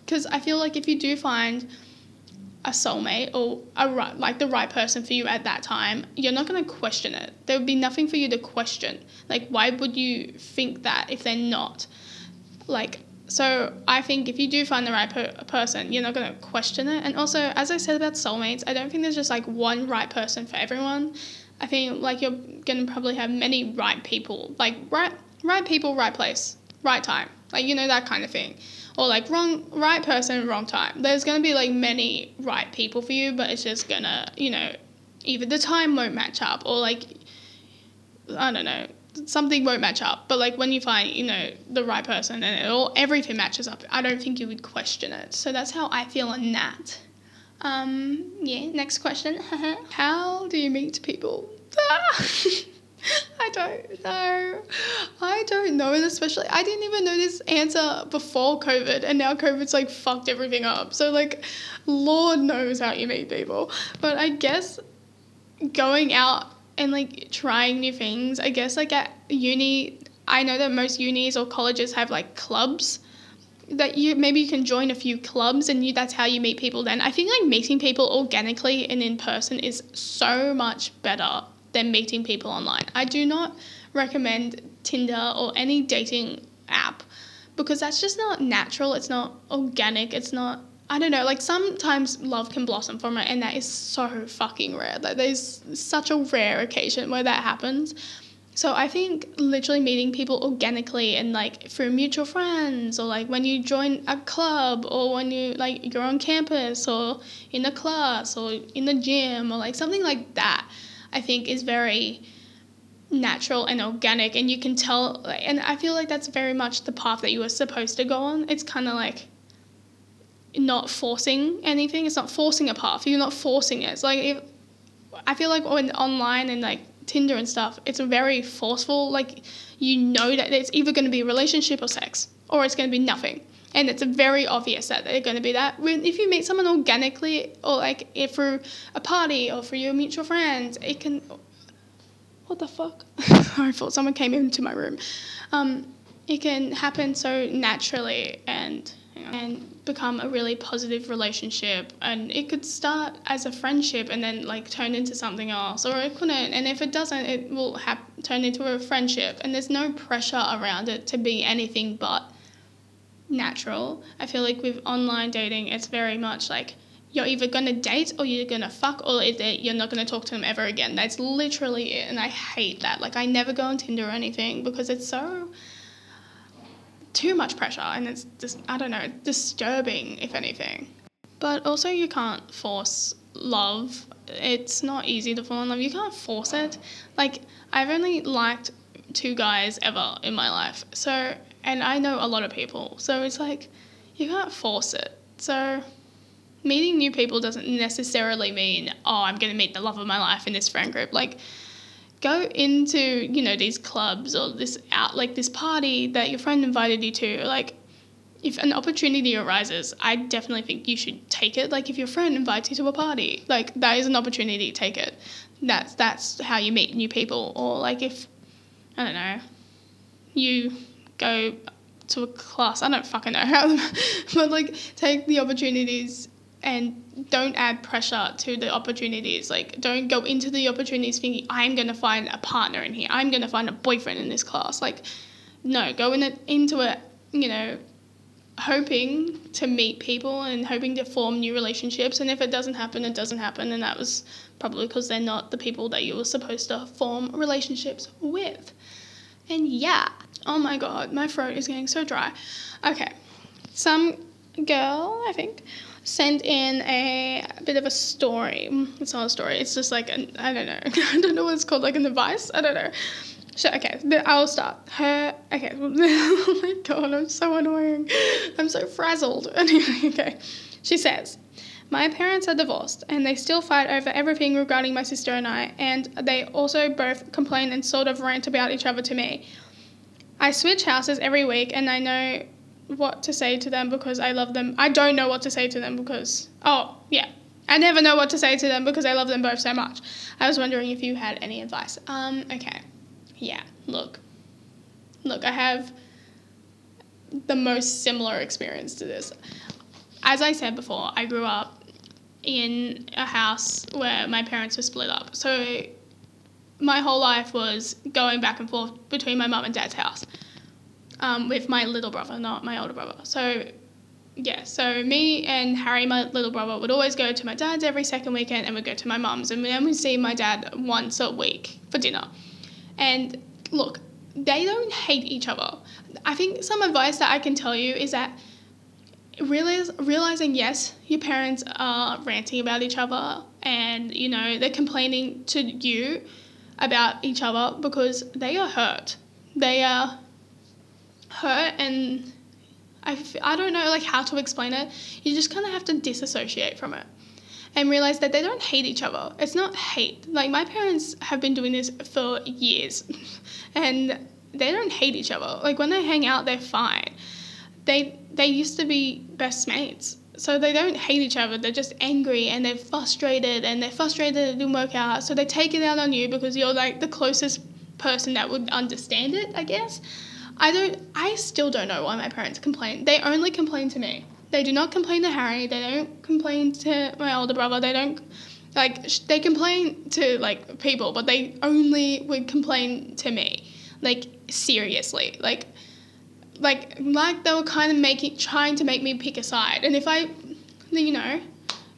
because I feel like if you do find a soulmate or a right, like the right person for you at that time, you're not going to question it. There would be nothing for you to question. Like, why would you think that if they're not? Like, so I think if you do find the right per- person, you're not going to question it. And also, as I said about soulmates, I don't think there's just like one right person for everyone. I think like you're going to probably have many right people, like right right people, right place, right time. Like you know that kind of thing or like wrong right person wrong time. There's going to be like many right people for you but it's just gonna you know either the time won't match up or like i don't know something won't match up. But like when you find you know the right person and it all everything matches up i don't think you would question it. So that's how i feel on that. Um yeah next question. How do you meet people I don't know. I don't know. And especially, I didn't even know this answer before COVID, and now COVID's like fucked everything up. So, like, Lord knows how you meet people. But I guess going out and like trying new things, I guess, like at uni, I know that most unis or colleges have like clubs that you maybe you can join a few clubs and you that's how you meet people then i think like meeting people organically and in person is so much better than meeting people online. I do not recommend Tinder or any dating app because that's just not natural. It's not organic. It's not I don't know, like sometimes love can blossom from it, and that is so fucking rare. Like there's such a rare occasion where that happens. So I think literally meeting people organically and like through mutual friends or like when you join a club or when you like you're on campus or in a class or in the gym or like something like that. I think is very natural and organic and you can tell and I feel like that's very much the path that you were supposed to go on. It's kind of like not forcing anything. It's not forcing a path. You're not forcing it. It's like if, I feel like when online and like Tinder and stuff, it's very forceful. Like you know that it's either going to be a relationship or sex, or it's going to be nothing and it's very obvious that they're going to be that. When if you meet someone organically or like if through a party or through your mutual friends, it can. What the fuck? I thought someone came into my room. Um, it can happen so naturally and and become a really positive relationship and it could start as a friendship and then like turn into something else or it couldn't and if it doesn't it will have turn into a friendship and there's no pressure around it to be anything but natural. I feel like with online dating, it's very much like you're either gonna date or you're gonna fuck, or you're not gonna talk to them ever again. That's literally it, and I hate that. Like I never go on Tinder or anything because it's so too much pressure, and it's just I don't know, disturbing if anything. But also, you can't force love. It's not easy to fall in love. You can't force it. Like I've only liked two guys ever in my life, so and I know a lot of people. So it's like you can't force it. So meeting new people doesn't necessarily mean, oh, I'm going to meet the love of my life in this friend group. Like go into, you know, these clubs or this out like this party that your friend invited you to. Like if an opportunity arises, I definitely think you should take it. Like if your friend invites you to a party, like that is an opportunity, take it. That's that's how you meet new people. Or like if I don't know, you go to a class. I don't fucking know how, but like take the opportunities and don't add pressure to the opportunities. Like don't go into the opportunities thinking I'm gonna find a partner in here. I'm gonna find a boyfriend in this class. Like no, go in it into it. You know, hoping to meet people and hoping to form new relationships. And if it doesn't happen, it doesn't happen. And that was probably because they're not the people that you were supposed to form relationships with. And yeah, oh my god, my throat is getting so dry. Okay, some girl, I think, sent in a, a bit of a story. It's not a story, it's just like, an, I don't know, I don't know what it's called, like an advice? I don't know. So okay, I'll start. Her okay. oh my god, I'm so annoying. I'm so frazzled. Anyway, okay. She says, "My parents are divorced, and they still fight over everything regarding my sister and I, and they also both complain and sort of rant about each other to me. I switch houses every week, and I know what to say to them because I love them. I don't know what to say to them because oh yeah, I never know what to say to them because I love them both so much. I was wondering if you had any advice. Um, okay." yeah, look, look, I have the most similar experience to this. As I said before, I grew up in a house where my parents were split up. So my whole life was going back and forth between my mum and dad's house um, with my little brother, not my older brother. So yeah, so me and Harry, my little brother, would always go to my dad's every second weekend and we'd go to my mum's and then we'd see my dad once a week for dinner. And look, they don't hate each other. I think some advice that I can tell you is that realize, realizing yes, your parents are ranting about each other and you know they're complaining to you about each other because they are hurt. They are hurt and I, I don't know like how to explain it. You just kind of have to disassociate from it and realize that they don't hate each other. It's not hate. Like my parents have been doing this for years and they don't hate each other. Like when they hang out, they're fine. They they used to be best mates. So they don't hate each other. They're just angry and they're frustrated and they're frustrated it didn't work out. So they take it out on you because you're like the closest person that would understand it, I guess. I don't I still don't know why my parents complain. They only complain to me. They do not complain to Harry. They don't complain to my older brother. They don't like they complain to like people, but they only would complain to me. Like seriously, like like like they were kind of making trying to make me pick a side. And if I, you know,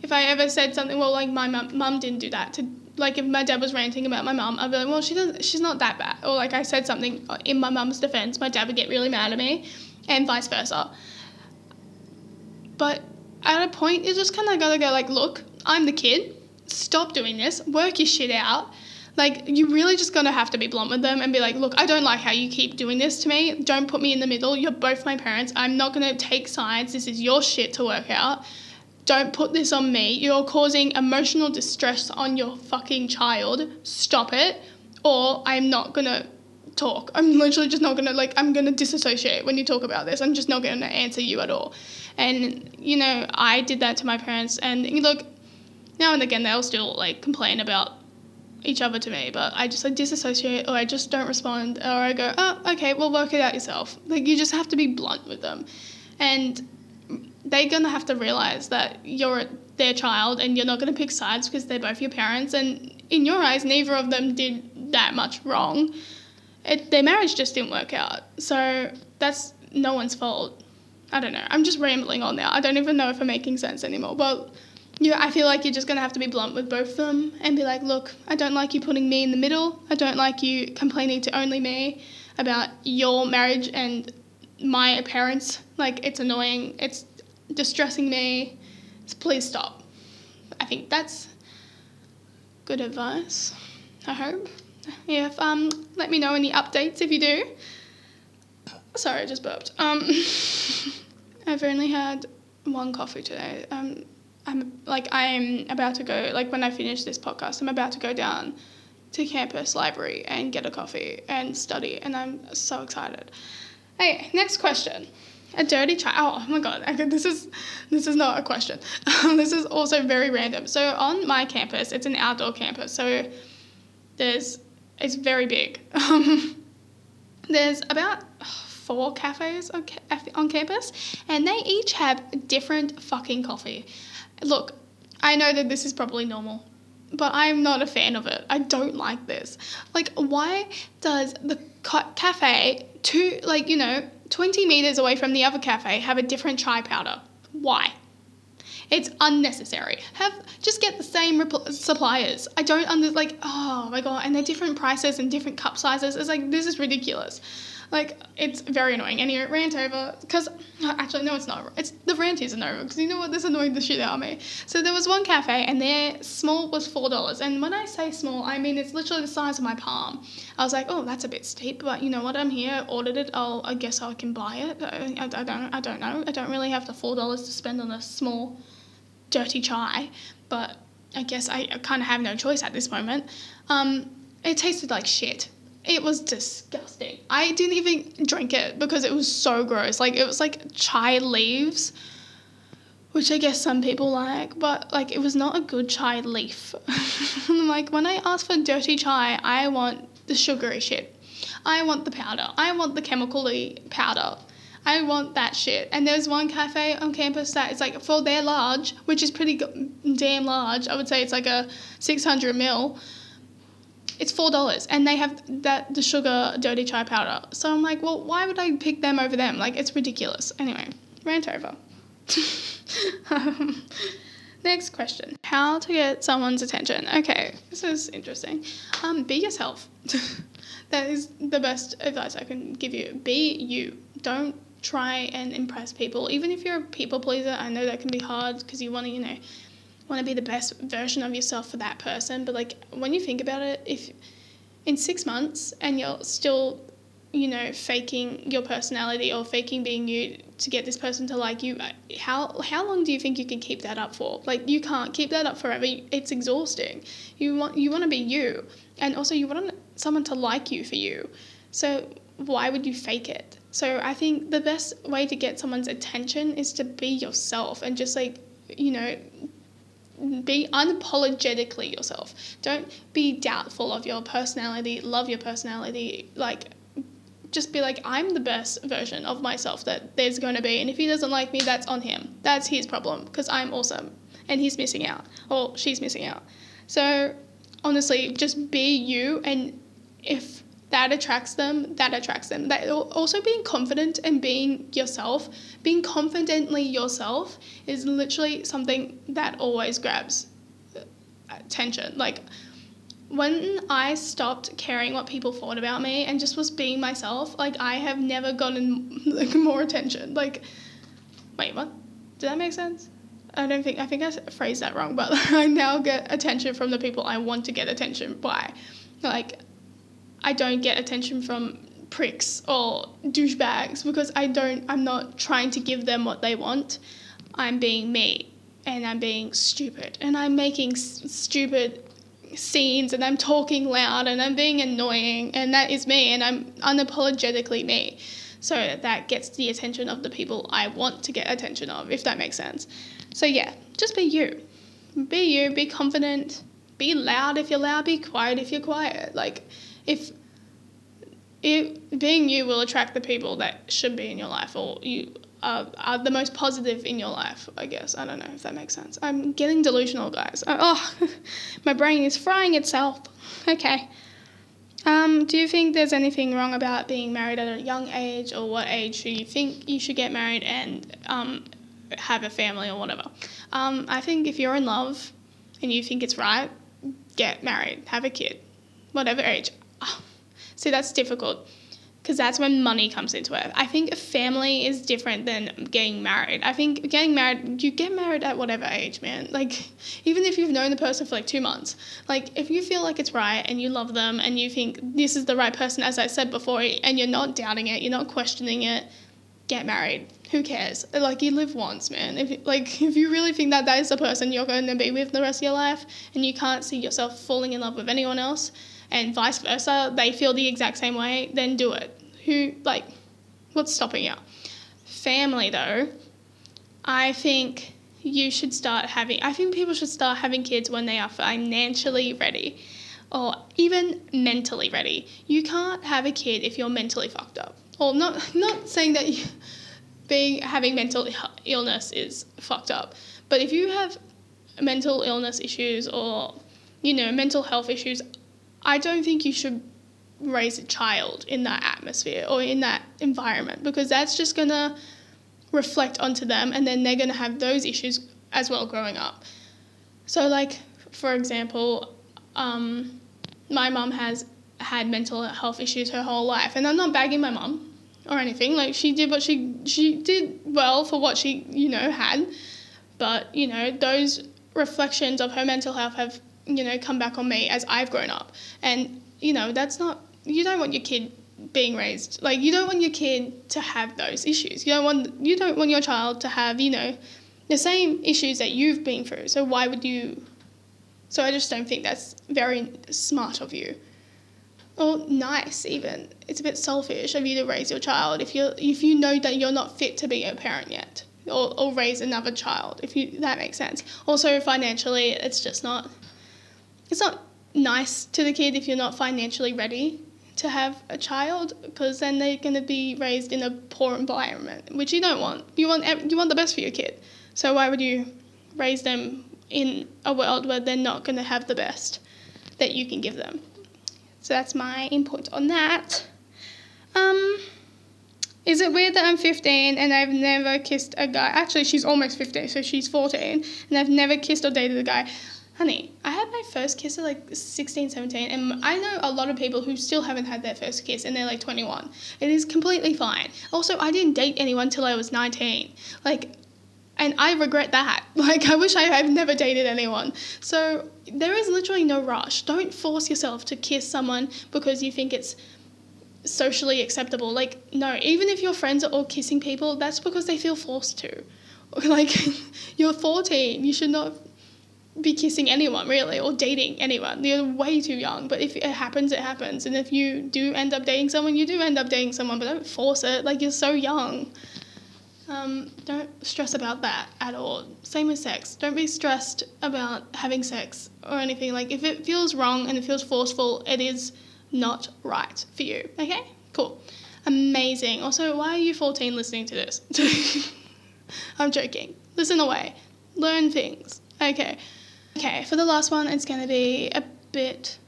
if I ever said something, well, like my mum, mum didn't do that to. Like if my dad was ranting about my mum, I'd be like, well, she doesn't. She's not that bad. Or like I said something in my mum's defense, my dad would get really mad at me, and vice versa. But at a point, you just kind of gotta go like, look, I'm the kid. Stop doing this. Work your shit out. Like you really just gonna have to be blunt with them and be like, look, I don't like how you keep doing this to me. Don't put me in the middle. You're both my parents. I'm not gonna take sides. This is your shit to work out. Don't put this on me. You're causing emotional distress on your fucking child. Stop it. Or I'm not gonna talk. I'm literally just not gonna like I'm gonna disassociate when you talk about this. I'm just not gonna answer you at all. And you know, I did that to my parents and look, now and again they'll still like complain about each other to me, but I just like disassociate or I just don't respond or I go, Oh, okay, well work it out yourself. Like you just have to be blunt with them. And they're gonna have to realise that you're their child and you're not gonna pick sides because they're both your parents and in your eyes neither of them did that much wrong it, their marriage just didn't work out. So that's no one's fault. I don't know. I'm just rambling on now. I don't even know if I'm making sense anymore. But yeah, I feel like you're just gonna have to be blunt with both of them and be like, look, I don't like you putting me in the middle. I don't like you complaining to only me about your marriage and my appearance. Like it's annoying. It's distressing me. So please stop. I think that's good advice. I hope. If um, let me know any updates if you do. Sorry, I just burped. Um, I've only had one coffee today. Um, I'm like I'm about to go. Like when I finish this podcast, I'm about to go down to campus library and get a coffee and study, and I'm so excited. Hey, next question. A dirty child. Oh, oh my god. Okay, this is this is not a question. this is also very random. So on my campus, it's an outdoor campus. So there's it's very big. There's about four cafes on, on campus, and they each have different fucking coffee. Look, I know that this is probably normal, but I'm not a fan of it. I don't like this. Like, why does the cafe, two, like, you know, 20 meters away from the other cafe, have a different chai powder? Why? It's unnecessary. Have just get the same suppliers. I don't under like oh my god, and they're different prices and different cup sizes. It's like this is ridiculous. Like it's very annoying. Anyway, rant over because actually no, it's not. It's the rant isn't over because you know what? This annoyed the shit out of me. So there was one cafe and their small was four dollars. And when I say small, I mean it's literally the size of my palm. I was like, oh, that's a bit steep, but you know what? I'm here, ordered it. I'll I guess I can buy it. I, I, I don't I don't know. I don't really have the four dollars to spend on a small, dirty chai, but I guess I, I kind of have no choice at this moment. Um, it tasted like shit it was disgusting. I didn't even drink it because it was so gross. Like it was like chai leaves, which I guess some people like, but like it was not a good chai leaf. like when I ask for dirty chai, I want the sugary shit. I want the powder. I want the chemically powder. I want that shit. And there's one cafe on campus that is like for their large, which is pretty damn large. I would say it's like a 600 mil it's four dollars, and they have that the sugar dirty chai powder. So I'm like, well, why would I pick them over them? Like, it's ridiculous. Anyway, rant over. um, next question: How to get someone's attention? Okay, this is interesting. Um, be yourself. that is the best advice I can give you. Be you. Don't try and impress people. Even if you're a people pleaser, I know that can be hard because you want to, you know, want to be the best version of yourself for that person. But like when you think about it, if in six months and you're still, you know, faking your personality or faking being you to get this person to like you, uh, how how long do you think you can keep that up for? Like you can't keep that up forever. It's exhausting. You want you want to be you, and also you want someone to like you for you. So why would you fake it? So I think the best way to get someone's attention is to be yourself and just like you know be unapologetically yourself. Don't be doubtful of your personality. Love your personality. Like, just be like, I'm the best version of myself that there's going to be. And if he doesn't like me, that's on him. That's his problem because I'm awesome and he's missing out or she's missing out. So, honestly, just be you. And if that attracts them, that attracts them. That also being confident and being yourself, being confidently yourself is literally something that always grabs uh, attention. Like when I stopped caring what people thought about me and just was being myself, like I have never gotten like more attention. Like wait, what? Did that make sense? I don't think I think I phrased that wrong, but I now get attention from the people I want to get attention by. Like I don't get attention from pricks or douchebags because I don't I'm not trying to give them what they want. I'm being me and I'm being stupid and I'm making s- stupid scenes and I'm talking loud and I'm being annoying and that is me and I'm unapologetically me. So that gets the attention of the people I want to get attention of if that makes sense. So yeah, just be you. Be you, be confident, be loud if you're loud, be quiet if you're quiet. Like if it, being you will attract the people that should be in your life or you are, are the most positive in your life, I guess. I don't know if that makes sense. I'm getting delusional, guys. Oh, my brain is frying itself. Okay. Um, do you think there's anything wrong about being married at a young age, or what age do you think you should get married and um, have a family or whatever? Um, I think if you're in love and you think it's right, get married, have a kid, whatever age. See, that's difficult because that's when money comes into it. I think a family is different than getting married. I think getting married, you get married at whatever age, man. Like, even if you've known the person for like two months, like, if you feel like it's right and you love them and you think this is the right person, as I said before, and you're not doubting it, you're not questioning it, get married. Who cares? Like, you live once, man. If, like, if you really think that that is the person you're going to be with the rest of your life and you can't see yourself falling in love with anyone else, and vice versa, they feel the exact same way, then do it. Who, like, what's stopping you? Family, though, I think you should start having, I think people should start having kids when they are financially ready or even mentally ready. You can't have a kid if you're mentally fucked up. Or not, not saying that you, being having mental illness is fucked up, but if you have mental illness issues or you know mental health issues, I don't think you should raise a child in that atmosphere or in that environment because that's just going to reflect onto them and then they're going to have those issues as well growing up. So, like, for example, um, my mum has had mental health issues her whole life, and I'm not bagging my mum or anything. Like she did what she she did well for what she you know had, but you know those reflections of her mental health have you know come back on me as I've grown up, and you know that's not you don't want your kid being raised like you don't want your kid to have those issues. You don't want you don't want your child to have you know the same issues that you've been through. So why would you? So I just don't think that's very smart of you or nice even. It's a bit selfish of you to raise your child if you if you know that you're not fit to be a parent yet or, or raise another child if you that makes sense. Also financially it's just not it's not nice to the kid if you're not financially ready to have a child because then they're going to be raised in a poor environment which you don't want. You want you want the best for your kid. So why would you raise them in a world where they're not going to have the best that you can give them? So that's my input on that. Um, is it weird that I'm 15 and I've never kissed a guy? Actually, she's almost 15, so she's 14, and I've never kissed or dated a guy. Honey, I had my first kiss at like 16, 17, and I know a lot of people who still haven't had their first kiss and they're like 21. It is completely fine. Also, I didn't date anyone till I was 19. Like, and I regret that. Like, I wish I had never dated anyone. So, there is literally no rush. Don't force yourself to kiss someone because you think it's socially acceptable. Like, no, even if your friends are all kissing people, that's because they feel forced to. Like, you're 14, you should not be kissing anyone really or dating anyone. You're way too young. But if it happens, it happens. And if you do end up dating someone, you do end up dating someone, but don't force it. Like, you're so young. Um, don't stress about that at all. Same with sex. Don't be stressed about having sex or anything. Like, if it feels wrong and it feels forceful, it is not right for you. Okay? Cool. Amazing. Also, why are you 14 listening to this? I'm joking. Listen away. Learn things. Okay. Okay, for the last one, it's going to be a bit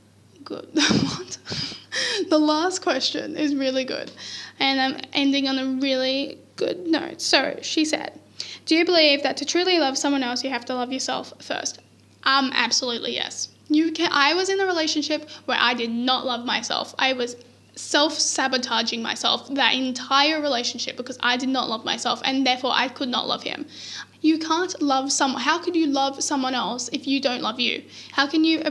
good. what? the last question is really good. And I'm ending on a really good note. So she said, Do you believe that to truly love someone else, you have to love yourself first? Um, absolutely yes. You can. I was in a relationship where I did not love myself. I was self sabotaging myself that entire relationship because I did not love myself and therefore I could not love him. You can't love someone. How could you love someone else if you don't love you? How can you uh,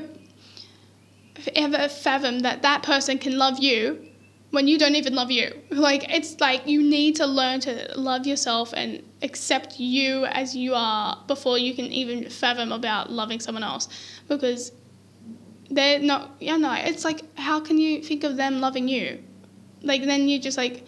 ever fathom that that person can love you when you don't even love you. Like it's like you need to learn to love yourself and accept you as you are before you can even fathom about loving someone else because they're not you know it's like how can you think of them loving you like then you just like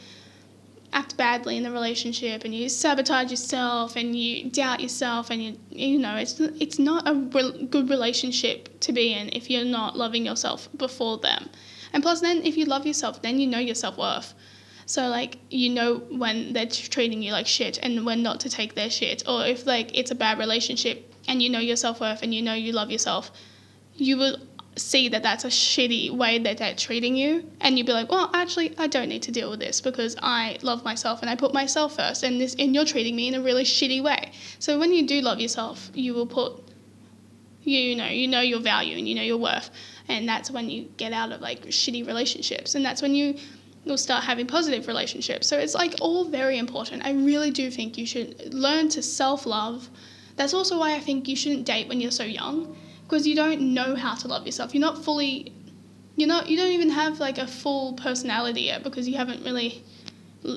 act badly in the relationship and you sabotage yourself and you doubt yourself and you you know it's it's not a re- good relationship to be in if you're not loving yourself before them and plus, then if you love yourself, then you know your self worth. So like you know when they're treating you like shit and when not to take their shit, or if like it's a bad relationship and you know your self worth and you know you love yourself, you will see that that's a shitty way that they're treating you, and you'd be like, well, actually, I don't need to deal with this because I love myself and I put myself first, and this and you're treating me in a really shitty way. So when you do love yourself, you will put you know you know your value and you know your worth and that's when you get out of like shitty relationships and that's when you will start having positive relationships. So it's like all very important. I really do think you should learn to self-love. That's also why i think you shouldn't date when you're so young because you don't know how to love yourself. You're not fully you're not you don't even have like a full personality yet because you haven't really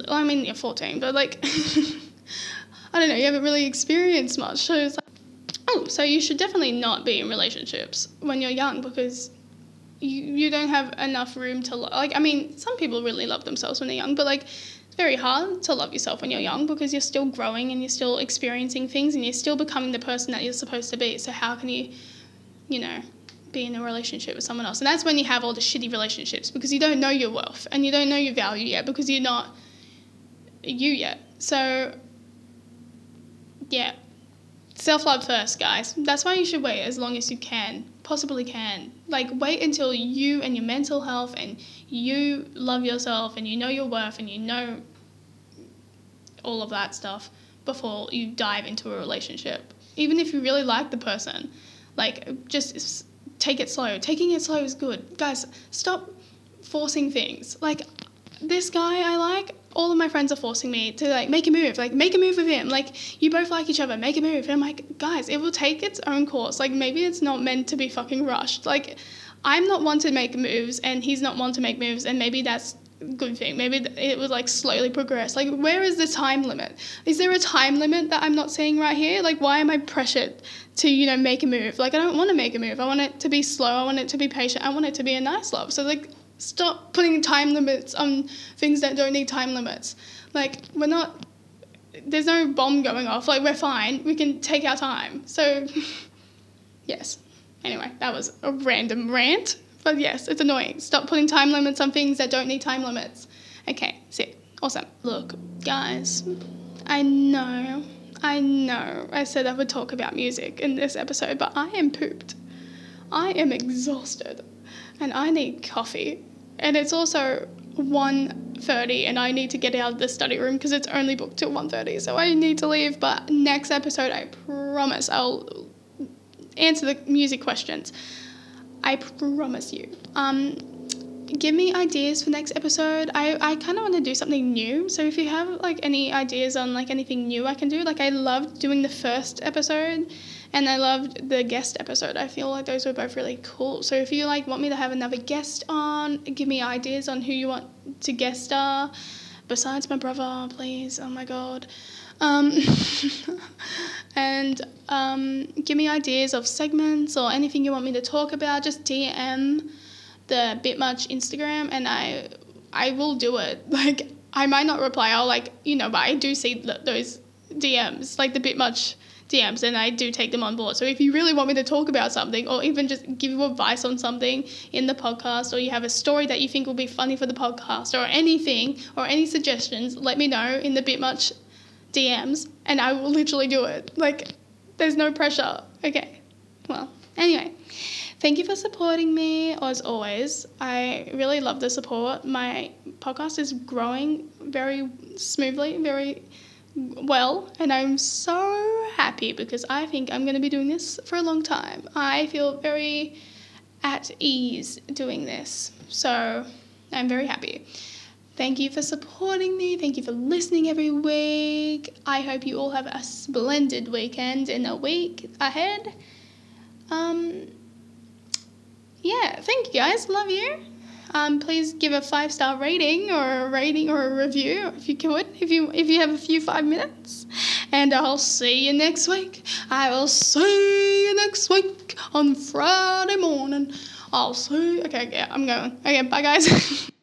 i mean you're 14 but like i don't know you haven't really experienced much. So it's like oh so you should definitely not be in relationships when you're young because you, you don't have enough room to lo- like i mean some people really love themselves when they're young but like it's very hard to love yourself when you're young because you're still growing and you're still experiencing things and you're still becoming the person that you're supposed to be. So how can you you know be in a relationship with someone else and that's when you have all the shitty relationships because you don't know your worth and you don't know your value yet because you're not you yet so yeah self love first, guys. That's why you should wait as long as you can, possibly can. Like, wait until you and your mental health and you love yourself and you know your worth and you know all of that stuff before you dive into a relationship. Even if you really like the person, like, just take it slow. Taking it slow is good. Guys, stop forcing things. Like this guy I like, all of my friends are forcing me to like make a move, like make a move with him. Like you both like each other, make a move. And I'm like, guys, it will take its own course. Like maybe it's not meant to be fucking rushed. Like I'm not one to make moves, and he's not one to make moves, and maybe that's good thing. Maybe it would like slowly progress. Like where is the time limit? Is there a time limit that I'm not seeing right here? Like why am I pressured to you know make a move? Like I don't want to make a move. I want it to be slow. I want it to be patient. I want it to be a nice love. So like stop putting time limits on things that don't need time limits. Like we're not there's no bomb going off. Like we're fine. We can take our time. So yes. Anyway, that was a random rant. But yes, it's annoying. Stop putting time limits on things that don't need time limits. Okay, sick. Awesome. Look, guys, I know, I know I said I would talk about music in this episode, but I am pooped. I am exhausted and I need coffee. And it's also 1.30 and I need to get out of the study room because it's only booked till 1.30 so I need to leave but next episode I promise I'll answer the music questions. I promise you. Um, give me ideas for next episode. I, I kind of want to do something new. So if you have like any ideas on like anything new I can do, like I loved doing the first episode and I loved the guest episode. I feel like those were both really cool. So if you like want me to have another guest on, give me ideas on who you want to guest star besides my brother, please. Oh my god. Um, and um, give me ideas of segments or anything you want me to talk about. Just DM the Bitmuch Instagram, and I I will do it. Like I might not reply. I'll like you know, but I do see th- those DMs, like the Bitmuch DMs, and I do take them on board. So if you really want me to talk about something, or even just give you advice on something in the podcast, or you have a story that you think will be funny for the podcast, or anything, or any suggestions, let me know in the Bitmuch DMs and I will literally do it. Like, there's no pressure. Okay. Well, anyway, thank you for supporting me as always. I really love the support. My podcast is growing very smoothly, very well, and I'm so happy because I think I'm going to be doing this for a long time. I feel very at ease doing this. So, I'm very happy. Thank you for supporting me. Thank you for listening every week. I hope you all have a splendid weekend in a week ahead. Um, yeah, thank you guys. Love you. Um, please give a five star rating or a rating or a review if you could, if you if you have a few five minutes. And I'll see you next week. I will see you next week on Friday morning. I'll see. Okay, yeah, I'm going. Okay, bye guys.